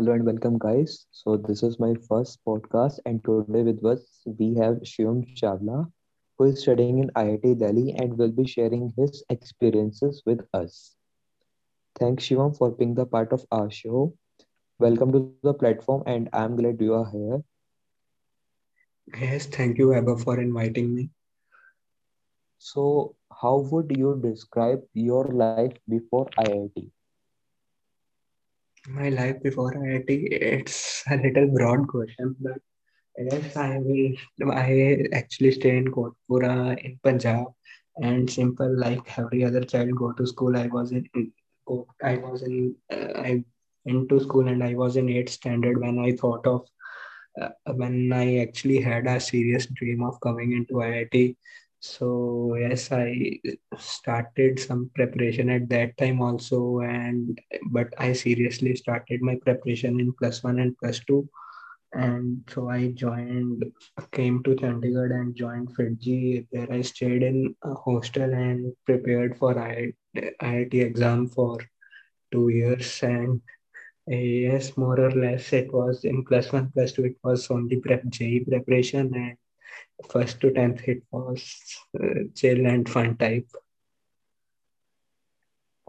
Hello and welcome, guys. So, this is my first podcast, and today with us we have Shivam Chawla, who is studying in IIT Delhi and will be sharing his experiences with us. Thanks, Shivam, for being the part of our show. Welcome to the platform, and I'm glad you are here. Yes, thank you, Abba, for inviting me. So, how would you describe your life before IIT? My life before IIT, it's a little broad question, but yes, I will. I actually stay in Kotpura in Punjab, and simple like every other child go to school. I was in, I was in, uh, I went to school and I was in eighth standard when I thought of uh, when I actually had a serious dream of coming into IIT. So yes, I started some preparation at that time also, and but I seriously started my preparation in plus one and plus two. And so I joined, came to Chandigarh and joined FIITJEE. There I stayed in a hostel and prepared for IIT exam for two years. And yes, more or less, it was in plus one, plus two, it was only prep JEE preparation, and first to tenth, it was uh, chill and fun type.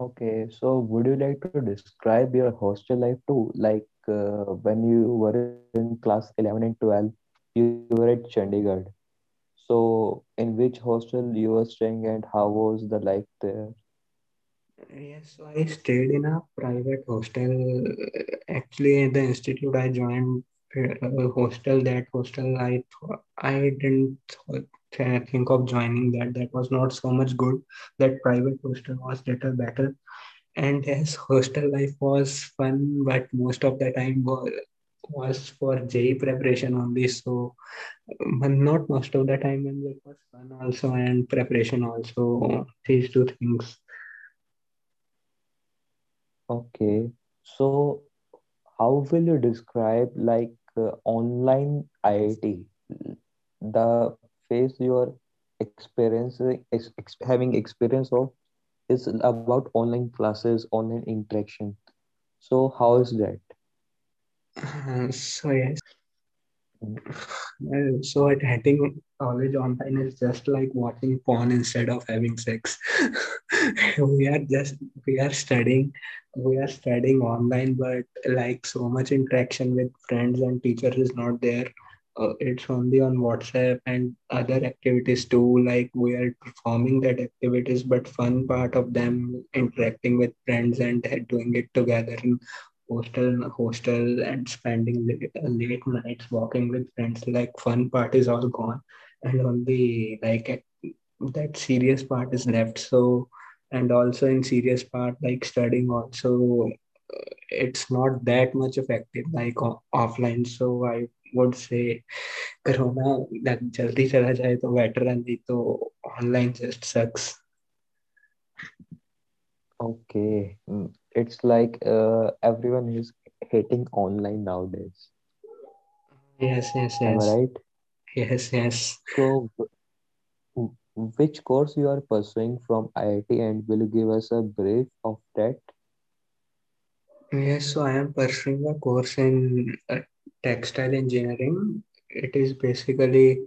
Okay, so would you like to describe your hostel life too? Like uh, when you were in class 11 and 12, you were at Chandigarh. So, in which hostel you were staying and how was the life there? Yes, so I stayed in a private hostel. Actually, in the institute, I joined uh, hostel. That hostel, I th- I didn't th- th- think of joining that. That was not so much good. That private hostel was little better. And yes, hostel life was fun, but most of the time was was for JEE preparation only. So, but not most of the time, and it was fun also and preparation also. These two things. Okay, so how will you describe like uh, online IIT? The phase you are experiencing, ex ex having experience of is about online classes, online interaction. So how is that? Uh, so yes, Uh, so attending college online is just like watching porn instead of having sex. we are just we are studying, we are studying online, but like so much interaction with friends and teachers is not there. Uh, it's only on WhatsApp and other activities too. Like we are performing that activities, but fun part of them interacting with friends and doing it together hostel hostel and spending late, late nights walking with friends like fun part is all gone. And only like that serious part is left. So and also in serious part like studying also it's not that much effective like offline. So i would say corona that jaldi chala jaye to better and to online just sucks. Okay. Hmm it's like uh, everyone is hating online nowadays. yes yes Am I yes right? yes yes So, which course you are pursuing from IIT and will you give us a brief of that? Yes, so I am pursuing a course in uh, textile engineering. It is basically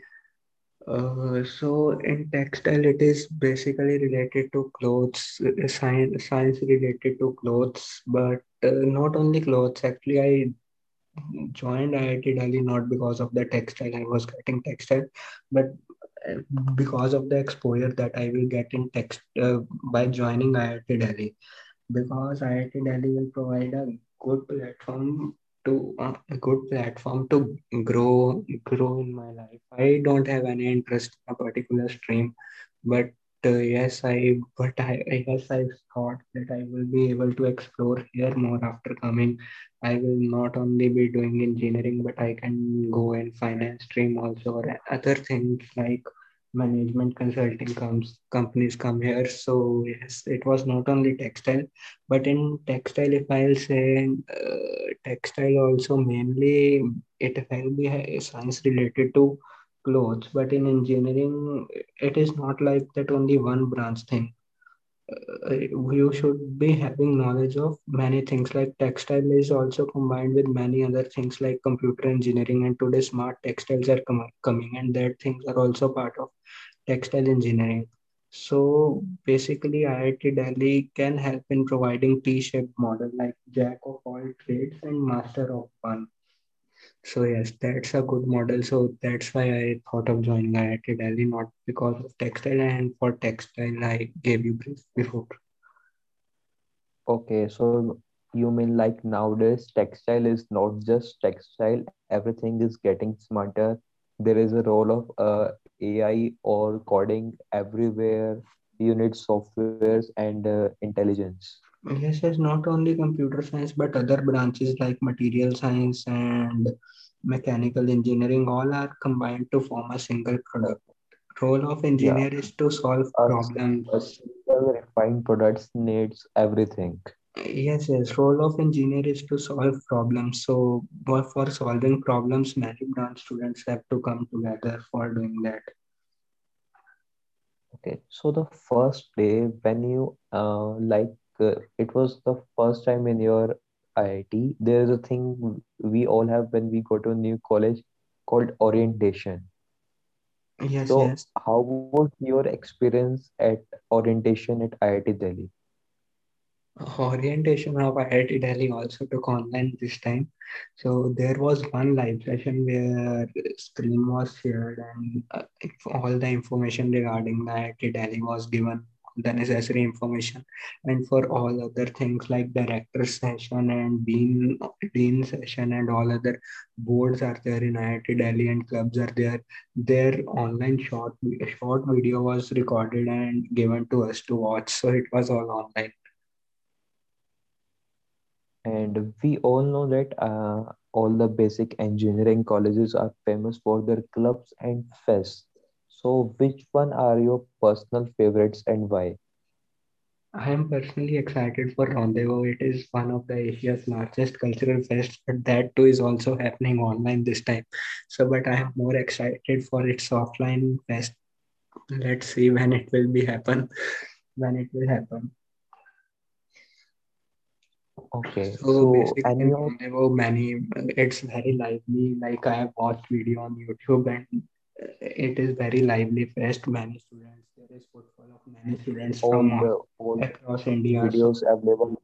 uh, so in textile, it is basically related to clothes, uh, science, science related to clothes, but uh, not only clothes. Actually, I joined IIT Delhi not because of the textile. I was getting textile, but uh, because of the exposure that I will get in text uh, by joining IIT Delhi because IIT Delhi will provide a good platform to uh, a good platform to grow grow in my life. I don't have any interest in a particular stream, but uh, yes, I but I, I guess I thought that I will be able to explore here more after coming. I will not only be doing engineering, but I can go in finance stream also or other things like management consulting comes companies come here. So yes, it was not only textile, but in textile, if I'll say uh, textile also mainly it will be science related to clothes, but in engineering it is not like that only one branch thing. Uh, you should be having knowledge of many things like textile is also combined with many other things like computer engineering and today smart textiles are com- coming and that things are also part of textile engineering. So basically iit delhi can help in providing t-shaped model like jack of all trades and master of one so yes, that's a good model. So that's why I thought of joining IIT Delhi, not because of textile. And for textile, I gave you brief before. Okay, so you mean like nowadays textile is not just textile, everything is getting smarter. There is a role of uh, AI or coding everywhere. You need softwares and uh, intelligence. Yes, yes, not only computer science, but other branches like material science and mechanical engineering all are combined to form a single product. Role of Yeah, engineer is to solve a, problems single refined products needs everything. Yes, yes. Role of engineer is to solve problems. So, for solving problems, many branch students have to come together for doing that. Okay, so the first day when you uh, like it was the first time in your IIT, there is a thing we all have when we go to a new college called orientation. Yes, So, yes. how was your experience at orientation at IIT Delhi? Orientation of IIT Delhi also took online this time. So there was one live session where screen was shared and uh, all the information regarding the IIT Delhi was given, the necessary information. And for all other things like director session and dean dean session and all other boards are there in IIT Delhi and clubs are there. Their online short short video was recorded and given to us to watch. So it was all online. And we all know that uh, all the basic engineering colleges are famous for their clubs and fests. So, which one are your personal favorites and why? I am personally excited for Rendezvous. It is one of the Asia's largest cultural fests, but that too is also happening online this time. So, but I am more excited for its offline fest. Let's see when it will be happen. When it will happen. Okay, So so basically, Rendezvous, many it's very lively. Like I have watched video on YouTube, and it is very lively fest. Many students. There is footfall of many students all from all the all across India. videos available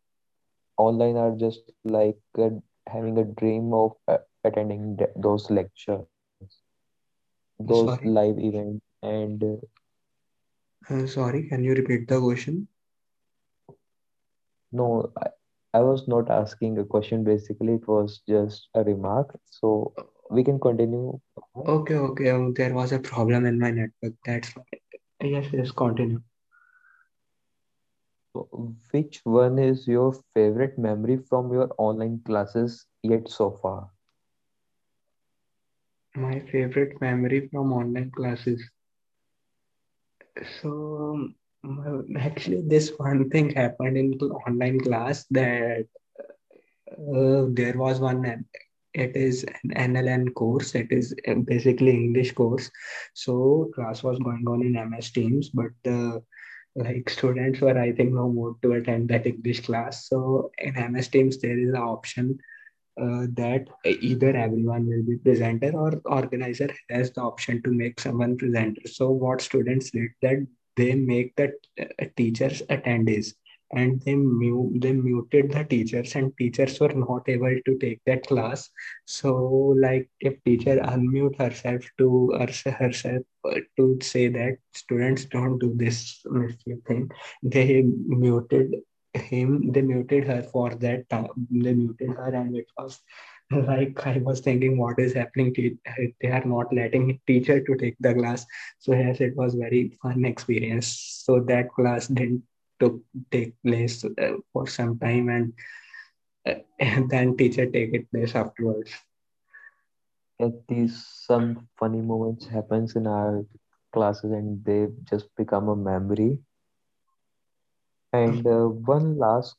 online are just like uh, having a dream of uh, attending th- those lectures, those sorry. live events. And uh, Uh, sorry, can you repeat the question? no, I, I was not asking a question. Basically, it was just a remark. So we can continue. Okay, okay. um, there was a problem in my network. That's why. Yes, yes, continue. Which one is your favorite memory from your online classes yet so far? My favorite memory from online classes. So, um, actually, this one thing happened in online class that uh, there was one. Uh, It is an NLN course. It is uh, basically English course. So class was going on in MS Teams, but the like students were I think no mood to attend that English class. So in MS Teams there is an option uh, that either everyone will be presenter or organizer has the option to make someone presenter. So what students did that they make the uh, teachers attendees and they mute they muted the teachers and teachers were not able to take that class. So like if teacher unmute herself to hers- herself uh, to say that students don't do this mischief thing they muted him they muted her for that time they muted her and it was like i was thinking what is happening to they are not letting teacher to take the class. So yes it was very fun experience. So that class didn't took take place uh, for some time and, uh, and then teacher take it place afterwards At these some funny moments happens in our classes and they just become a memory. And uh, one last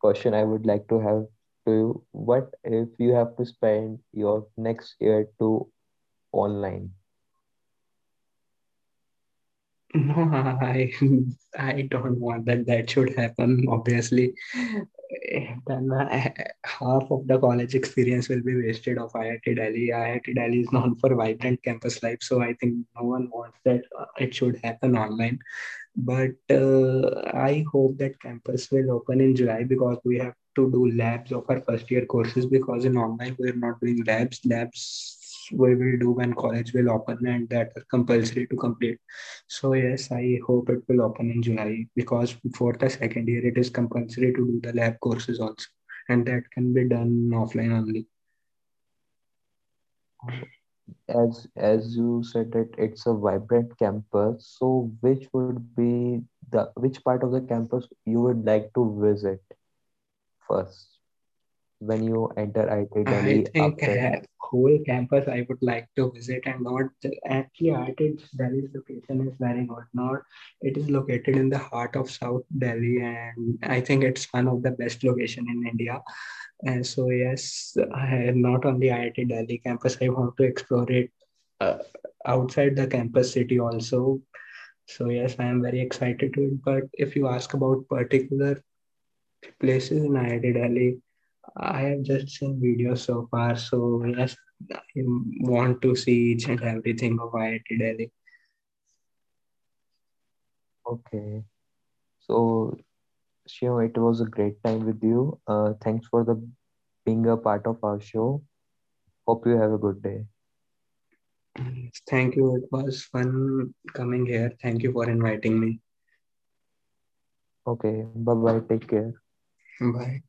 question I would like to have to you. What if you have to spend your next year to online? No, I I don't want that. That should happen. Obviously, then uh, half of the college experience will be wasted of IIT Delhi. IIT Delhi is known for vibrant campus life, so I think no one wants that. uh, It should happen online. But uh, I hope that campus will open in July because we have to do labs of our first year courses because in online we're not doing labs. Labs we will do when college will open and that are compulsory to complete. So yes, I hope it will open in July because for the second year it is compulsory to do the lab courses also, and that can be done offline only. As as you said that it's a vibrant campus, so which would be the which part of the campus you would like to visit first when you enter IIT I Delhi think after? uh, whole campus I would like to visit and not actually IIT Delhi's location is very good. Not it is located in the heart of South Delhi and I think it's one of the best location in India. And so yes, I, not only IIT Delhi campus, I want to explore it uh, outside the campus city also. So yes, I am very excited to it. But if you ask about particular places in IIT Delhi, I have just seen videos so far. So yes, I want to see each and everything of IIT Delhi. Okay. So Shiv, it was a great time with you. Uh, thanks for the being a part of our show. Hope you have a good day. Thank you. It was fun coming here. Thank you for inviting me. Okay, bye bye. Take care. Bye.